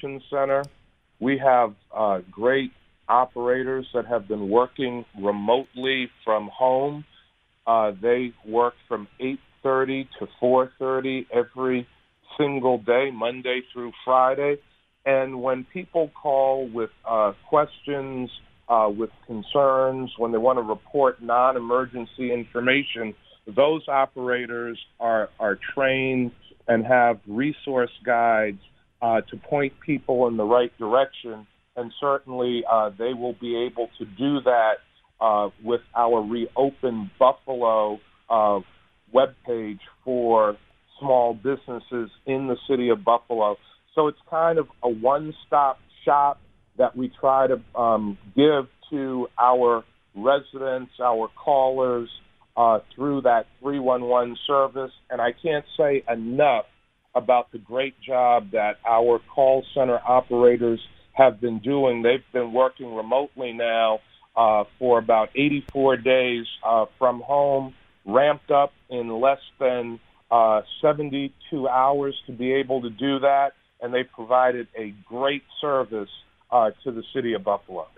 Center. We have uh, great operators that have been working remotely from home. Uh, they work from 8:30 to 4:30 every single day, Monday through Friday. And when people call with uh, questions, uh, with concerns, when they want to report non-emergency information, those operators are are trained and have resource guides uh, to point people in the right direction. And certainly uh, they will be able to do that uh, with our Reopen Buffalo uh, webpage for small businesses in the city of Buffalo. So it's kind of a one-stop shop that we try to um, give to our residents, our callers, uh, through that 311 service. And I can't say enough about the great job that our call center operators have been doing. They've been working remotely now uh, for about 84 days uh, from home, ramped up in less than uh, 72 hours to be able to do that, and they provided a great service uh, to the city of Buffalo.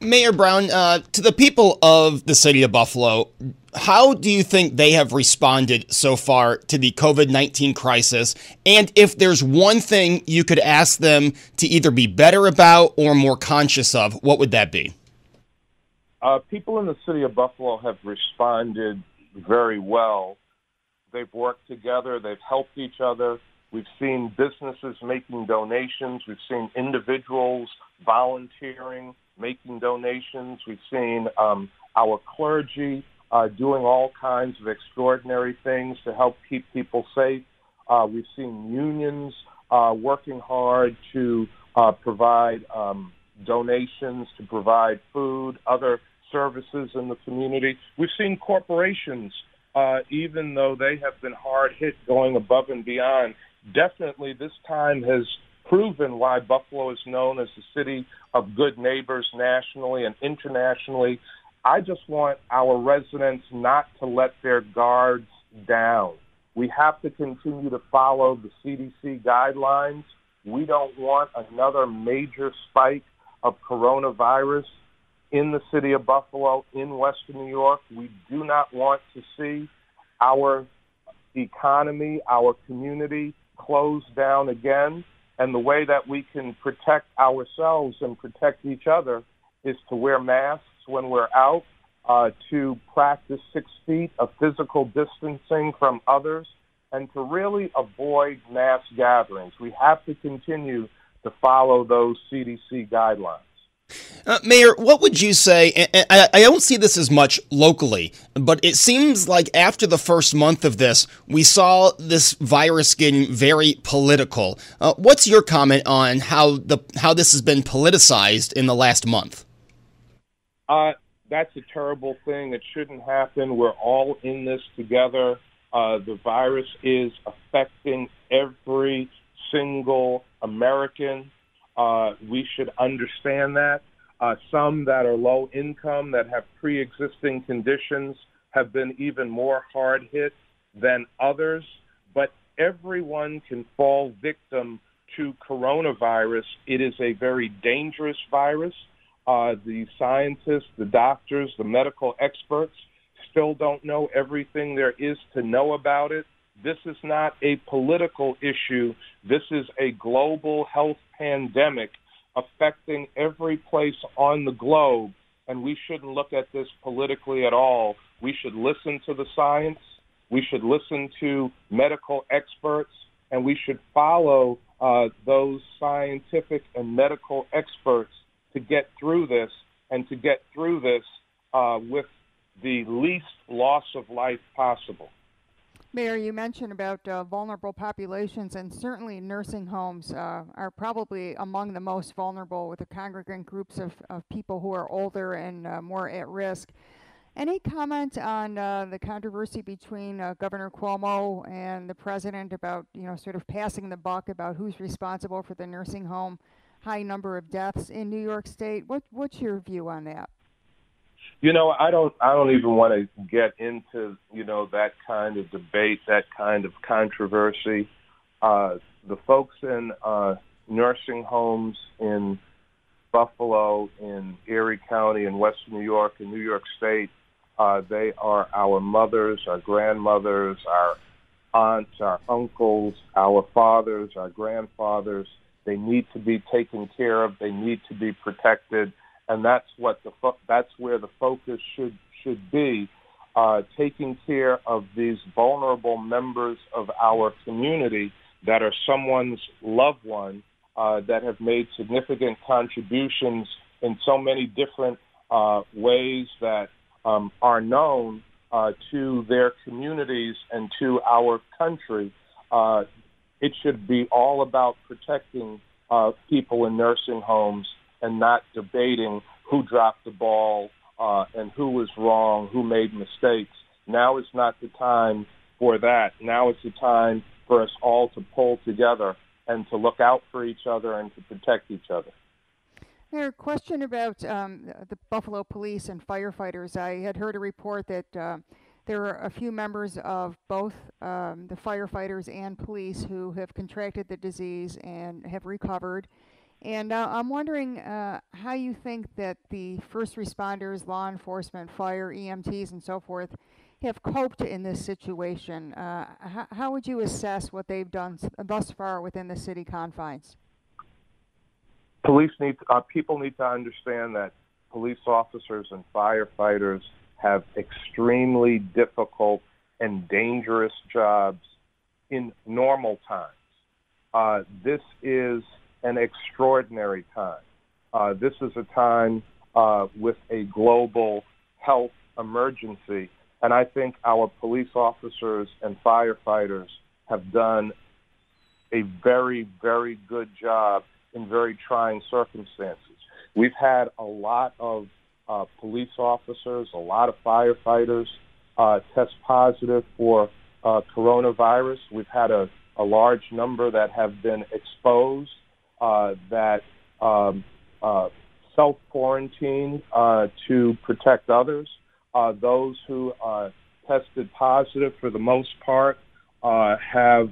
Mayor Brown, uh, to the people of the city of Buffalo, how do you think they have responded so far to the COVID 19 crisis? And if there's one thing you could ask them to either be better about or more conscious of, what would that be? Uh, people in the city of Buffalo have responded very well. They've worked together, they've helped each other. We've seen businesses making donations, we've seen individuals volunteering making donations. We've seen um, our clergy uh, doing all kinds of extraordinary things to help keep people safe. Uh, we've seen unions uh, working hard to uh, provide um, donations, to provide food, other services in the community. We've seen corporations, uh, even though they have been hard hit, going above and beyond. Definitely, this time has proven why Buffalo is known as the city of good neighbors nationally and internationally. I just want our residents not to let their guards down. We have to continue to follow the CDC guidelines. We don't want another major spike of coronavirus in the city of Buffalo, in Western New York. We do not want to see our economy, our community closed down again. And the way that we can protect ourselves and protect each other is to wear masks when we're out, uh, to practice six feet of physical distancing from others, and to really avoid mass gatherings. We have to continue to follow those CDC guidelines. Uh, Mayor, what would you say? I, I don't see this as much locally, but it seems like after the first month of this, we saw this virus getting very political. Uh, what's your comment on how the how this has been politicized in the last month? Uh, that's a terrible thing. It shouldn't happen. We're all in this together. Uh, the virus is affecting every single American. Uh, we should understand that. Uh, some that are low income, that have pre-existing conditions, have been even more hard hit than others. But everyone can fall victim to coronavirus. It is a very dangerous virus. Uh, the scientists, the doctors, the medical experts still don't know everything there is to know about it. This is not a political issue. This is a global health pandemic affecting every place on the globe, and we shouldn't look at this politically at all. We should listen to the science. We should listen to medical experts, and we should follow uh, those scientific and medical experts to get through this and to get through this uh, with the least loss of life possible. Mayor, you mentioned about uh, vulnerable populations, and certainly nursing homes uh, are probably among the most vulnerable with the congregant groups of, of people who are older and uh, more at risk. Any comment on uh, the controversy between uh, Governor Cuomo and the president about, you know, sort of passing the buck about who's responsible for the nursing home high number of deaths in New York State? What, what's your view on that? You know, I don't I don't even want to get into, you know, that kind of debate, that kind of controversy. Uh, the folks in uh, nursing homes in Buffalo, in Erie County, in Western New York, in New York State, uh, they are our mothers, our grandmothers, our aunts, our uncles, our fathers, our grandfathers. They need to be taken care of. They need to be protected and that's what the fo- that's where the focus should should be, uh, taking care of these vulnerable members of our community that are someone's loved one uh, that have made significant contributions in so many different uh, ways that um, are known uh, to their communities and to our country. Uh, it should be all about protecting uh, people in nursing homes and not debating who dropped the ball uh, and who was wrong, who made mistakes. Now is not the time for that. Now is the time for us all to pull together and to look out for each other and to protect each other. Mayor, question about um, the Buffalo police and firefighters. I had heard a report that uh, there are a few members of both um, the firefighters and police who have contracted the disease and have recovered. And uh, I'm wondering uh, how you think that the first responders, law enforcement, fire, EMTs, and so forth have coped in this situation. Uh, how, how, would you assess what they've done thus far within the city confines? Police need, uh, people need to understand that police officers and firefighters have extremely difficult and dangerous jobs in normal times. Uh, this is an extraordinary time. Uh, this is a time uh, with a global health emergency, and I think our police officers and firefighters have done a very, very good job in very trying circumstances. We've had a lot of uh, police officers, a lot of firefighters uh, test positive for uh, coronavirus. We've had a, a large number that have been exposed uh, that um, uh, self quarantine uh, to protect others. Uh, those who uh, tested positive, for the most part, have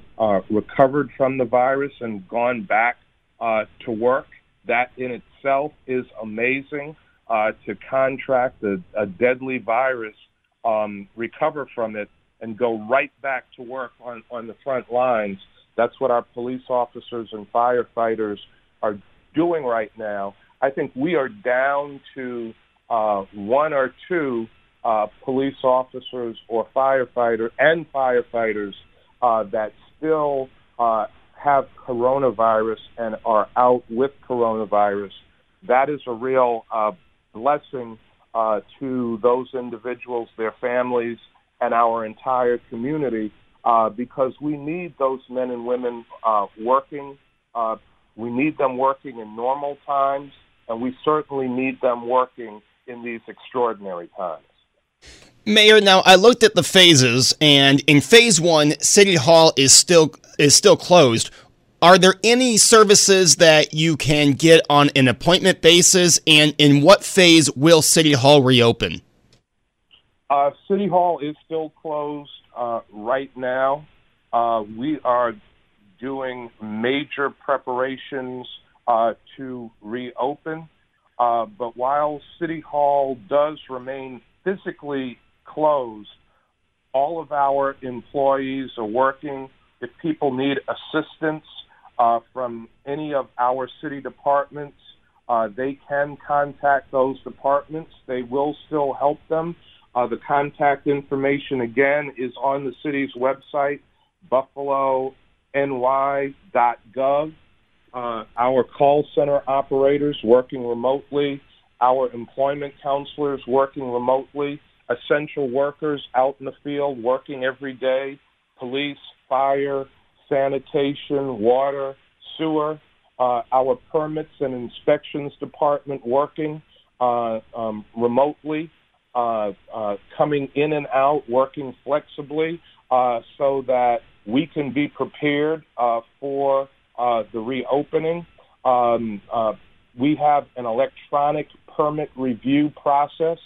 recovered from the virus and gone back to work. That in itself is amazing. To contract a, a deadly virus, um, recover from it, and go right back to work on, on the front lines that's what our police officers and firefighters are doing right now. I think we are down to uh, one or two uh, police officers or firefighter and firefighters uh, that still uh, have coronavirus and are out with coronavirus. That is a real uh, blessing uh, to those individuals, their families, and our entire community uh, because we need those men and women uh, working. Uh, we need them working in normal times, and we certainly need them working in these extraordinary times. Mayor, now I looked at the phases, and in phase one, City Hall is still is still closed. Are there any services that you can get on an appointment basis, and in what phase will City Hall reopen? Uh, City Hall is still closed uh, right now. Uh, we are doing major preparations uh, to reopen. Uh, but while City Hall does remain physically closed, all of our employees are working. If people need assistance uh, from any of our city departments, uh, they can contact those departments. They will still help them. Uh, the contact information, again, is on the city's website, buffalony.gov. Uh, our call center operators working remotely, our employment counselors working remotely, essential workers out in the field working every day, police, fire, sanitation, water, sewer, uh, our permits and inspections department working uh, um, remotely, uh, uh coming in and out, working flexibly uh, so that we can be prepared uh, for the reopening. Um, we have an electronic permit review process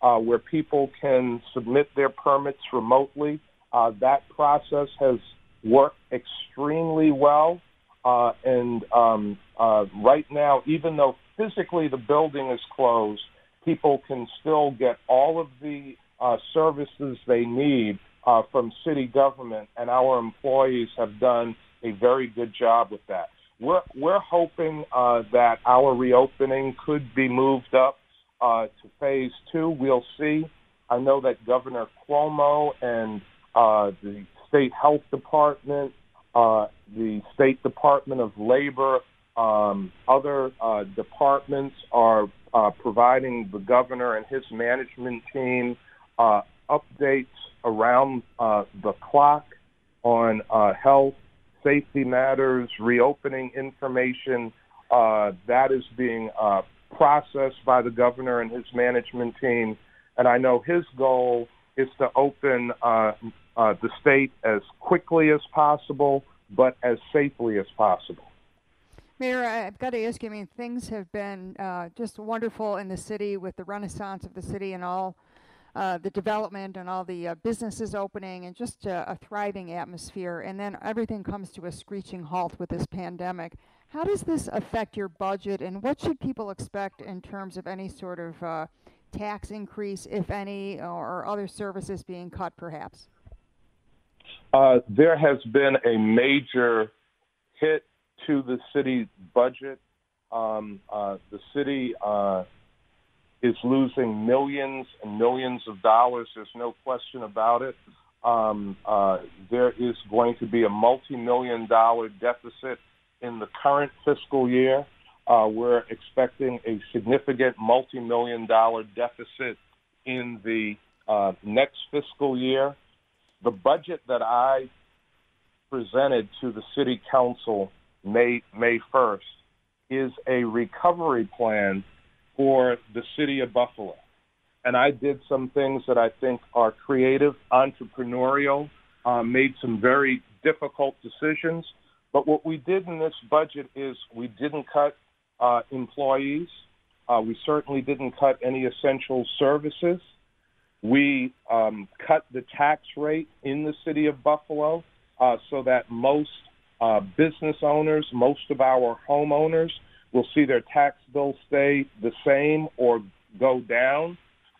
where people can submit their permits remotely. that process has worked extremely well. Uh, and um, uh, right now, even though physically the building is closed, people can still get all of the uh, services they need uh, from city government, and our employees have done a very good job with that. We're, we're hoping uh, that our reopening could be moved up uh, to phase two. We'll see. I know that Governor Cuomo and uh, the state health department uh, the State Department of Labor, um, other uh, departments are uh, providing the governor and his management team uh, updates around uh, the clock on uh, health, safety matters, reopening information. that is being processed by the governor and his management team. And I know his goal is to open uh, the state as quickly as possible, but as safely as possible. Mayor, I've got to ask you. I mean, things have been uh, just wonderful in the city with the renaissance of the city and all uh, the development and all the uh, businesses opening and just a, a, thriving atmosphere. And then everything comes to a screeching halt with this pandemic. How does this affect your budget, and what should people expect in terms of any sort of uh, tax increase, if any, or other services being cut, perhaps? Uh, there has been a major hit to the city budget. Um, uh, the city uh, is losing millions and millions of dollars. There's no question about it. Um, uh, there is going to be a multi-million dollar deficit in the current fiscal year. Uh, we're expecting a significant multi-million dollar deficit in the uh, next fiscal year the budget that I presented to the city council May May 1st is a recovery plan for the city of Buffalo. And I did some things that I think are creative, entrepreneurial, uh, made some very difficult decisions. But what we did in this budget is we didn't cut uh, employees. Uh, we certainly didn't cut any essential services. We um, cut the tax rate in the city of Buffalo uh, so that most uh, business owners, most of our homeowners will see their tax bill stay the same or go down.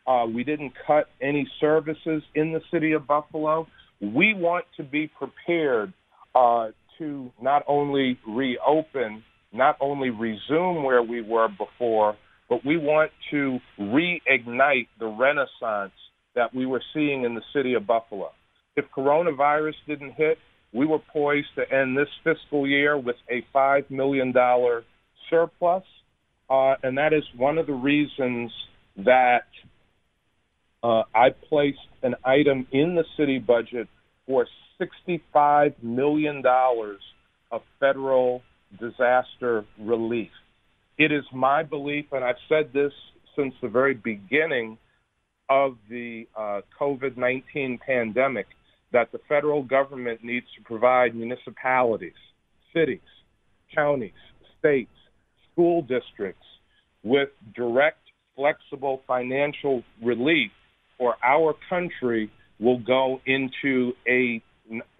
Uh, we didn't cut any services in the city of Buffalo. We want to be prepared uh, to not only reopen, not only resume where we were before, but we want to reignite the renaissance that we were seeing in the city of Buffalo. If coronavirus didn't hit, we were poised to end this fiscal year with a $5 million surplus. Uh, and that is one of the reasons that uh, I placed an item in the city budget for $65 million of federal disaster relief. It is my belief, and I've said this since the very beginning of the uh, COVID 19 pandemic that the federal government needs to provide municipalities, cities, counties, states, school districts with direct, flexible financial relief, or our country will go into a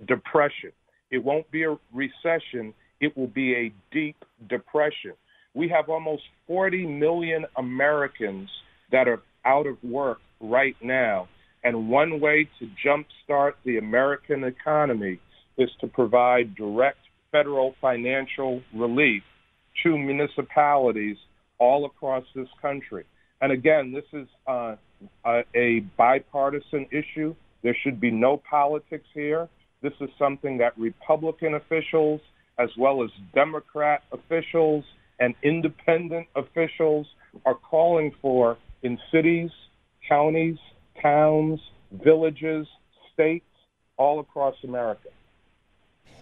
depression. It won't be a recession, it will be a deep depression. We have almost 40 million Americans that are out of work right now. And one way to jumpstart the American economy is to provide direct federal financial relief to municipalities all across this country. And again, this is uh, a, a bipartisan issue. There should be no politics here. This is something that Republican officials, as well as Democrat officials and independent officials, are calling for in cities, counties, towns, villages, states, all across America.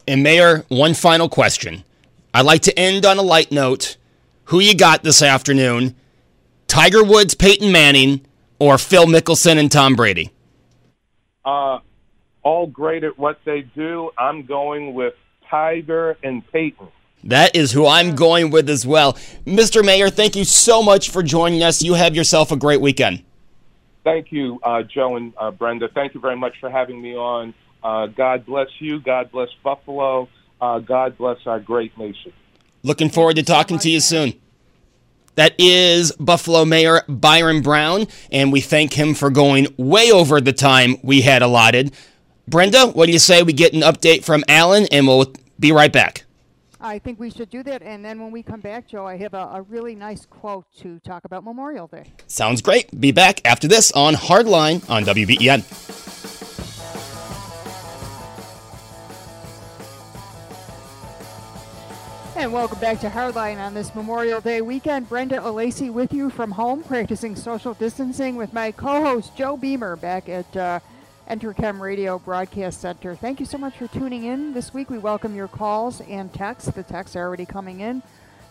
And Mayor, one final question. I'd like to end on a light note. Who you got this afternoon? Tiger Woods, Peyton Manning, or Phil Mickelson and Tom Brady? Uh, all great at what they do. I'm going with Tiger and Peyton. That is who I'm going with as well. Mr. Mayor, thank you so much for joining us. You have yourself a great weekend. Thank you, uh, Joe and uh, Brenda. Thank you very much for having me on. Uh, God bless you. God bless Buffalo. Uh, God bless our great nation. Looking forward to talking to you soon. That is Buffalo Mayor Byron Brown, and we thank him for going way over the time we had allotted. Brenda, what do you say we get an update from Alan, and we'll be right back. I think we should do that. And then when we come back, Joe, I have a, a really nice quote to talk about Memorial Day. Sounds great. Be back after this on Hardline on WBEN. And welcome back to Hardline on this Memorial Day weekend. Brenda Alesii with you from home, practicing social distancing with my co-host Joe Beamer back at uh, Entercom Radio Broadcast Center. Thank you so much for tuning in this week. We welcome your calls and texts. The texts are already coming in.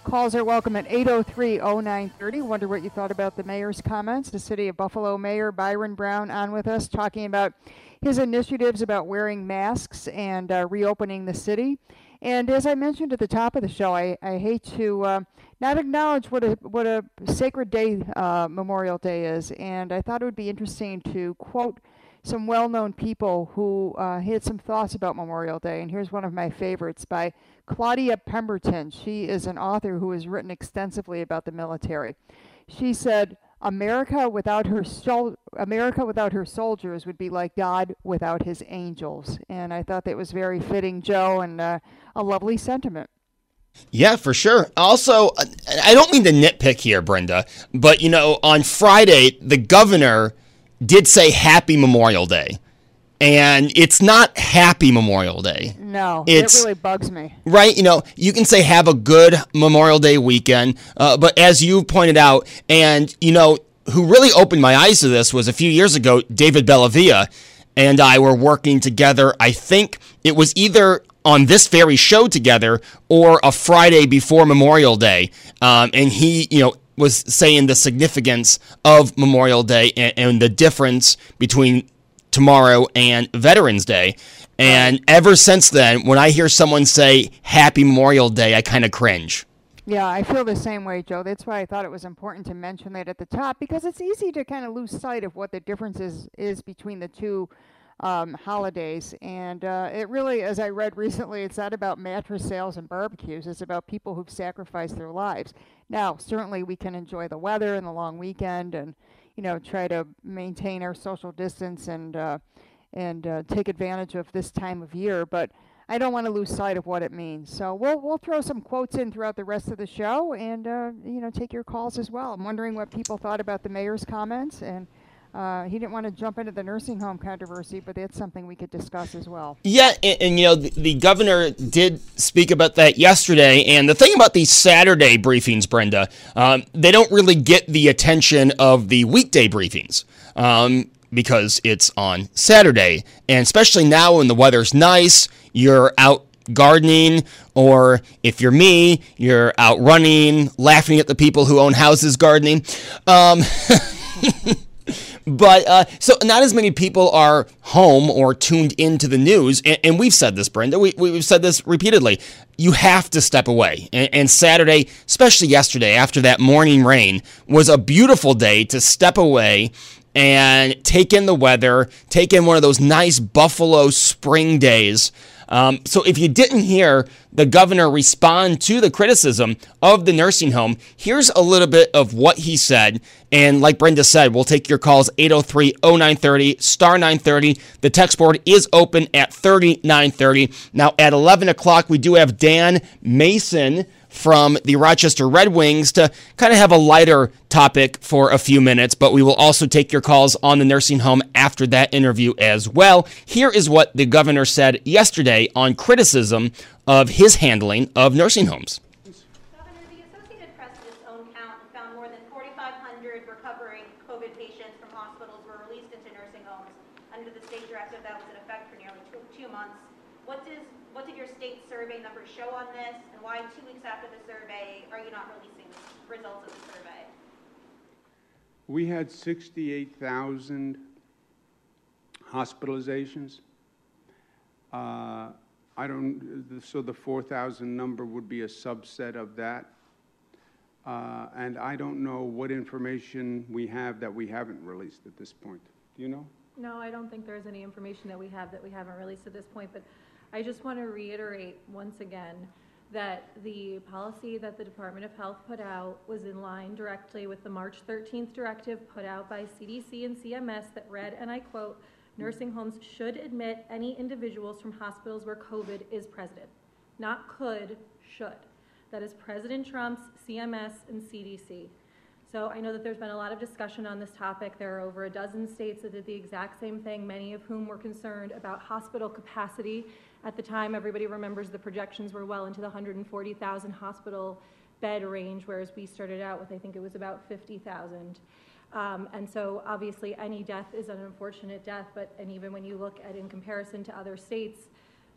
Calls are welcome at 803-0930. Wonder what you thought about the mayor's comments. The city of Buffalo Mayor Byron Brown on with us talking about his initiatives about wearing masks and uh, reopening the city. And as I mentioned at the top of the show, I, I hate to uh, not acknowledge what a what a sacred day uh, Memorial Day is, and I thought it would be interesting to quote some well-known people who uh, had some thoughts about Memorial Day. And here's one of my favorites by Claudia Pemberton. She is an author who has written extensively about the military. She said. America without her sol- America without her soldiers would be like God without his angels, and I thought that was very fitting, Joe, and uh, a lovely sentiment. Yeah, for sure. Also, I don't mean to nitpick here, Brenda, but you know, on Friday, the governor did say Happy Memorial Day. And it's not Happy Memorial Day. No, it's, it really bugs me. Right? You know, you can say have a good Memorial Day weekend, uh, but as you pointed out, and you know, who really opened my eyes to this was a few years ago, David Bellavia and I were working together. I think it was either on this very show together or a Friday before Memorial Day. Um, and he, you know, was saying the significance of Memorial Day and, and the difference between tomorrow and Veterans Day. And ever since then, when I hear someone say Happy Memorial Day, I kind of cringe. Yeah, I feel the same way, Joe. That's why I thought it was important to mention that at the top because it's easy to kind of lose sight of what the difference is, is between the two um, holidays. And uh, it really, as I read recently, it's not about mattress sales and barbecues. It's about people who've sacrificed their lives. Now, certainly we can enjoy the weather and the long weekend and, you know, try to maintain our social distance and, uh, and uh, take advantage of this time of year. But I don't want to lose sight of what it means. So we'll we'll throw some quotes in throughout the rest of the show, and uh, you know take your calls as well. I'm wondering what people thought about the mayor's comments, and uh, he didn't want to jump into the nursing home controversy, but that's something we could discuss as well. Yeah, and, and you know the, the, governor did speak about that yesterday. And the thing about these Saturday briefings, Brenda, um, they don't really get the attention of the weekday briefings. Um, because it's on Saturday. And especially now when the weather's nice, you're out gardening, or if you're me, you're out running, laughing at the people who own houses gardening. Um, but uh, so not as many people are home or tuned into the news. And, and we've said this, Brenda, we, we've said this repeatedly. You have to step away. And, and Saturday, especially yesterday after that morning rain, was a beautiful day to step away and take in the weather, take in one of those nice Buffalo spring days. Um, so if you didn't hear the governor respond to the criticism of the nursing home, here's a little bit of what he said. And like Brenda said, we'll take your calls 803 0930 star 930. The text board is open at 3930. Now at 11 o'clock, we do have Dan Mason from the Rochester Red Wings to kind of have a lighter topic for a few minutes, but we will also take your calls on the nursing home after that interview as well. Here is what the governor said yesterday on criticism of his handling of nursing homes. Governor, the Associated Press did its own count and found more than 4,500 recovering COVID patients from hospitals were released into nursing homes under the state directive that was in effect for nearly two, two months. What does what did your state survey numbers show on this, and why two weeks after the survey are you not releasing the results of the survey? We had 68,000 hospitalizations. Uh, I don't, so the 4,000 number would be a subset of that. Uh, and I don't know what information we have that we haven't released at this point. Do you know? No, I don't think there's any information that we have that we haven't released at this point, but I just want to reiterate once again that the policy that the Department of Health put out was in line directly with the March 13th directive put out by CDC and CMS that read, and I quote, nursing homes should admit any individuals from hospitals where COVID is present. Not could, should. That is President Trump's CMS and CDC. So I know that there's been a lot of discussion on this topic. There are over a dozen states that did the exact same thing, many of whom were concerned about hospital capacity. At the time, everybody remembers the projections were well into the 140,000 hospital bed range, whereas we started out with, I think it was about 50,000. Um, and so obviously any death is an unfortunate death, but, and even when you look at in comparison to other states,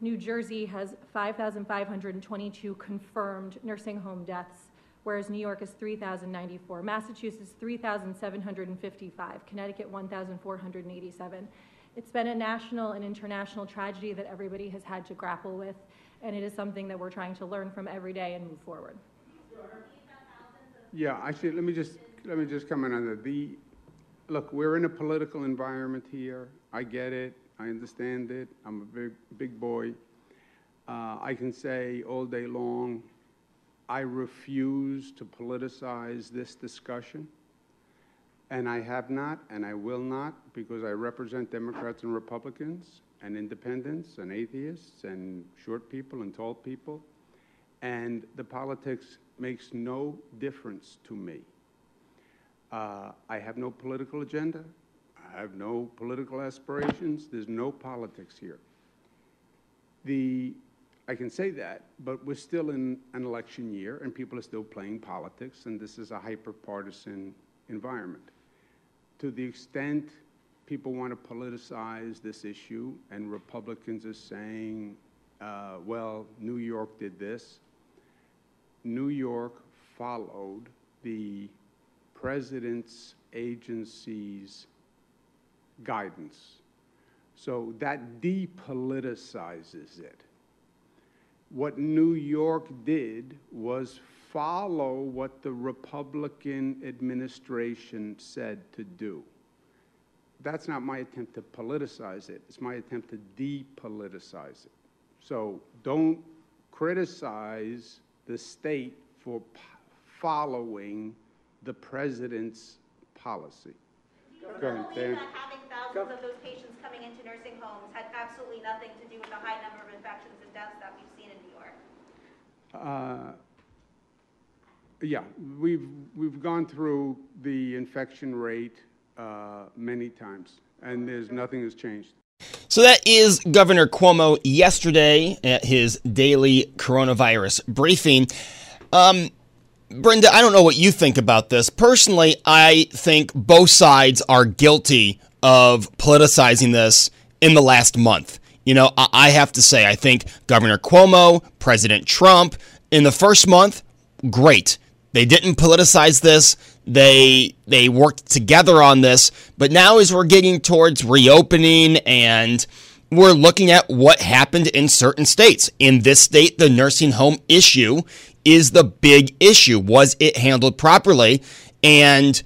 New Jersey has 5,522 confirmed nursing home deaths, whereas New York is 3,094. Massachusetts, 3,755. Connecticut, 1,487. It's been a national and international tragedy that everybody has had to grapple with, and it is something that we're trying to learn from every day and move forward. Yeah, actually, let me just, let me just comment on that. The, look, we're in a political environment here. I get it. I understand it. I'm a big, big boy. Uh, I can say all day long, I refuse to politicize this discussion. And I have not, and I will not, because I represent Democrats and Republicans, and independents, and atheists, and short people, and tall people. And the politics makes no difference to me. Uh, I have no political agenda. I have no political aspirations. There's no politics here. The, I can say that, but we're still in an election year and people are still playing politics, and this is a hyper partisan environment. To the extent people want to politicize this issue and Republicans are saying, uh, well, New York did this, New York followed the president's agency's guidance. So that depoliticizes it. What New York did was follow what the Republican administration said to do. That's not my attempt to politicize it, it's my attempt to depoliticize it. So don't criticize the state for p- following the president's policy. Go ahead, that having thousands of those patients coming into nursing homes had absolutely nothing to do with the high number of infections and deaths that we've seen in New York. Uh, Yeah, we've, we've gone through the infection rate uh, many times, and there's, nothing has changed. So that is Governor Cuomo yesterday at his daily coronavirus briefing. Um, Brenda, I don't know what you think about this. Personally, I think both sides are guilty of politicizing this in the last month. You know, I, I have to say, I think Governor Cuomo, President Trump, in the first month, great. They didn't politicize this. They they worked together on this. But now as we're getting towards reopening and we're looking at what happened in certain states. In this state, the nursing home issue is the big issue. Was it handled properly? And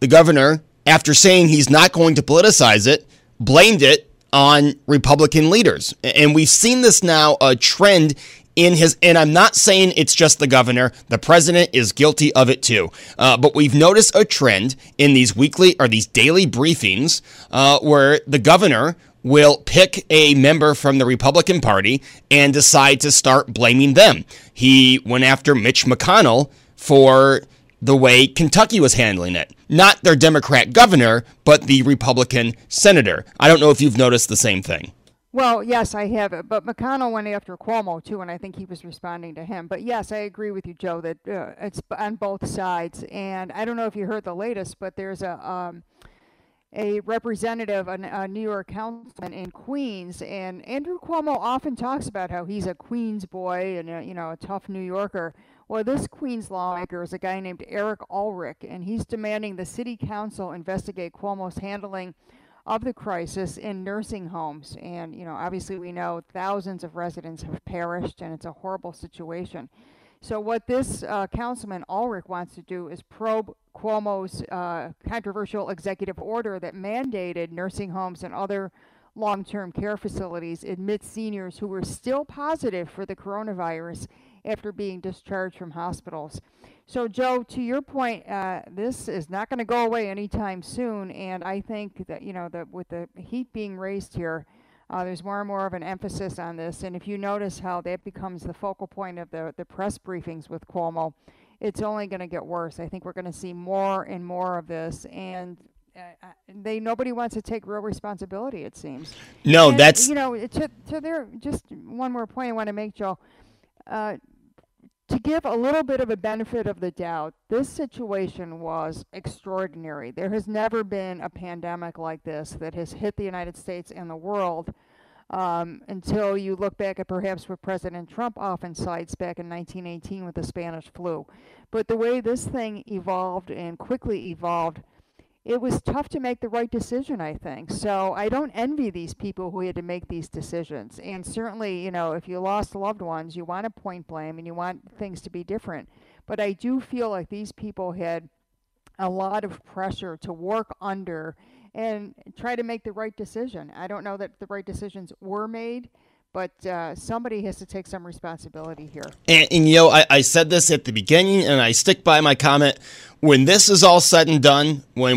the governor, after saying he's not going to politicize it, blamed it on Republican leaders. And we've seen this now a trend in his, and I'm not saying it's just the governor, the president is guilty of it too. Uh, but we've noticed a trend in these weekly or these daily briefings uh, where the governor will pick a member from the Republican Party and decide to start blaming them. He went after Mitch McConnell for the way Kentucky was handling it. Not their Democrat governor, but the Republican senator. I don't know if you've noticed the same thing. Well, yes, I have it. But McConnell went after Cuomo too, and I think he was responding to him. But yes, I agree with you, Joe, that uh, it's on both sides. And I don't know if you heard the latest, but there's a um, a representative, a, a New York councilman in Queens, and Andrew Cuomo often talks about how he's a Queens boy and a, you know a tough New Yorker. Well, this Queens lawmaker is a guy named Eric Ulrich, and he's demanding the city council investigate Cuomo's handling of the crisis in nursing homes. And, you know, obviously we know thousands of residents have perished and it's a horrible situation. So, what this uh, Councilman Ulrich wants to do is probe Cuomo's uh, controversial executive order that mandated nursing homes and other long term care facilities admit seniors who were still positive for the coronavirus after being discharged from hospitals. So, Joe, to your point, uh, this is not going to go away anytime soon, and I think that you know that with the heat being raised here, uh, there's more and more of an emphasis on this. And if you notice how that becomes the focal point of the the press briefings with Cuomo, it's only going to get worse. I think we're going to see more and more of this, and uh, uh, they nobody wants to take real responsibility. It seems. No, and, that's you know to to their just one more point I want to make, Joe. Uh, to give a little bit of a benefit of the doubt, this situation was extraordinary. There has never been a pandemic like this that has hit the United States and the world um, until you look back at perhaps what President Trump often cites back in 1918 with the Spanish flu. But the way this thing evolved and quickly evolved it was tough to make the right decision, I think. So I don't envy these people who had to make these decisions. And certainly, you know, if you lost loved ones, you want to point blame and you want things to be different. But I do feel like these people had a lot of pressure to work under and try to make the right decision. I don't know that the right decisions were made, but uh, somebody has to take some responsibility here. And, and you know, I, I said this at the beginning, and I stick by my comment. When this is all said and done, when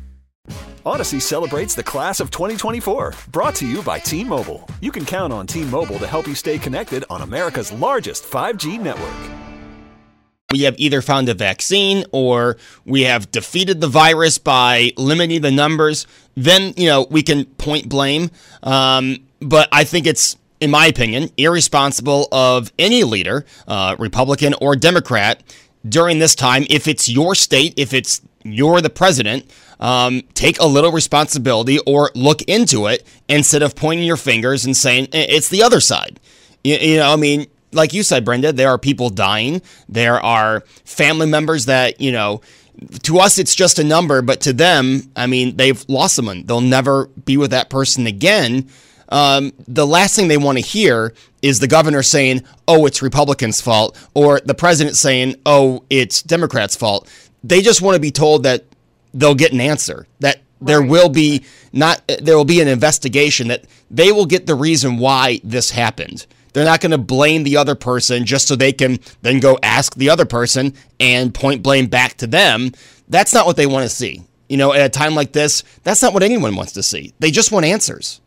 Odyssey celebrates the class of 2024, brought to you by T Mobile. You can count on T Mobile to help you stay connected on America's largest 5G network. We have either found a vaccine or we have defeated the virus by limiting the numbers. Then, you know, we can point blame. Um, but I think it's, in my opinion, irresponsible of any leader, uh, Republican or Democrat, during this time, if it's your state, if it's you're the president, um, take a little responsibility or look into it instead of pointing your fingers and saying it's the other side. You, you know, I mean, like you said, Brenda, there are people dying. There are family members that, you know, to us it's just a number, but to them, I mean, they've lost someone. They'll never be with that person again. Um, the last thing they want to hear is the governor saying, oh, it's Republicans' fault, or the president saying, oh, it's Democrats' fault. They just want to be told that they'll get an answer that there will be not there will be an investigation that they will get the reason why this happened. They're not going to blame the other person just so they can then go ask the other person and point blame back to them. That's not what they want to see. You know, at a time like this, that's not what anyone wants to see. They just want answers.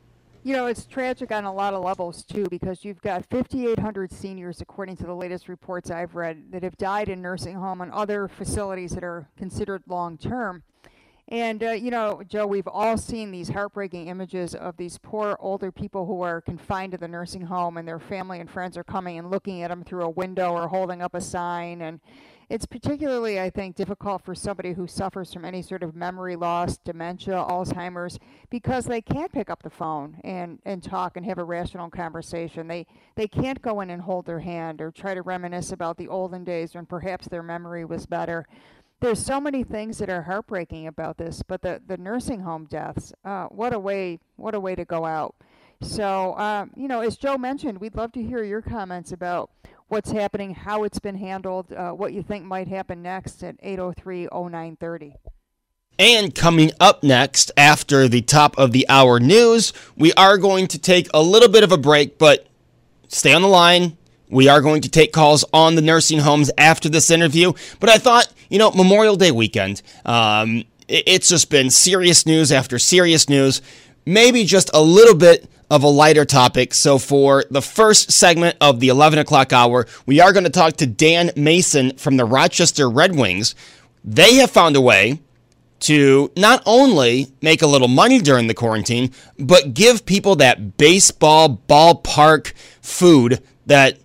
You know, it's tragic on a lot of levels too, because you've got 5,800 seniors, according to the latest reports I've read, that have died in nursing home and other facilities that are considered long term. And, uh, you know, Joe, we've all seen these heartbreaking images of these poor older people who are confined to the nursing home and their family and friends are coming and looking at them through a window or holding up a sign. And it's particularly, I think, difficult for somebody who suffers from any sort of memory loss, dementia, Alzheimer's, because they can't pick up the phone and, and talk and have a rational conversation. They they can't go in and hold their hand or try to reminisce about the olden days when perhaps their memory was better. There's so many things that are heartbreaking about this, but the, the nursing home deaths, uh, what a way what a way to go out. So, um, you know, as Joe mentioned, we'd love to hear your comments about what's happening, how it's been handled, uh, what you think might happen next at 803 0930. And coming up next, after the top of the hour news, we are going to take a little bit of a break, but stay on the line. We are going to take calls on the nursing homes after this interview. But I thought, you know, Memorial Day weekend, um, it's just been serious news after serious news. Maybe just a little bit of a lighter topic. So, for the first segment of the 11 o'clock hour, we are going to talk to Dan Mason from the Rochester Red Wings. They have found a way to not only make a little money during the quarantine, but give people that baseball ballpark food that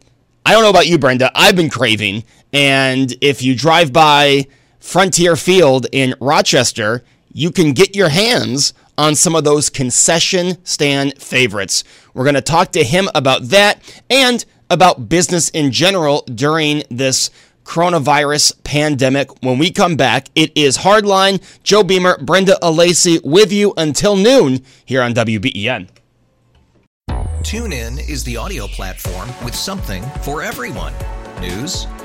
I don't know about you, Brenda. I've been craving. And if you drive by Frontier Field in Rochester, you can get your hands on some of those concession stand favorites. We're going to talk to him about that and about business in general during this coronavirus pandemic. When we come back, it is Hardline, Joe Beamer, Brenda Alesii with you until noon here on WBEN. TuneIn is the audio platform with something for everyone. News.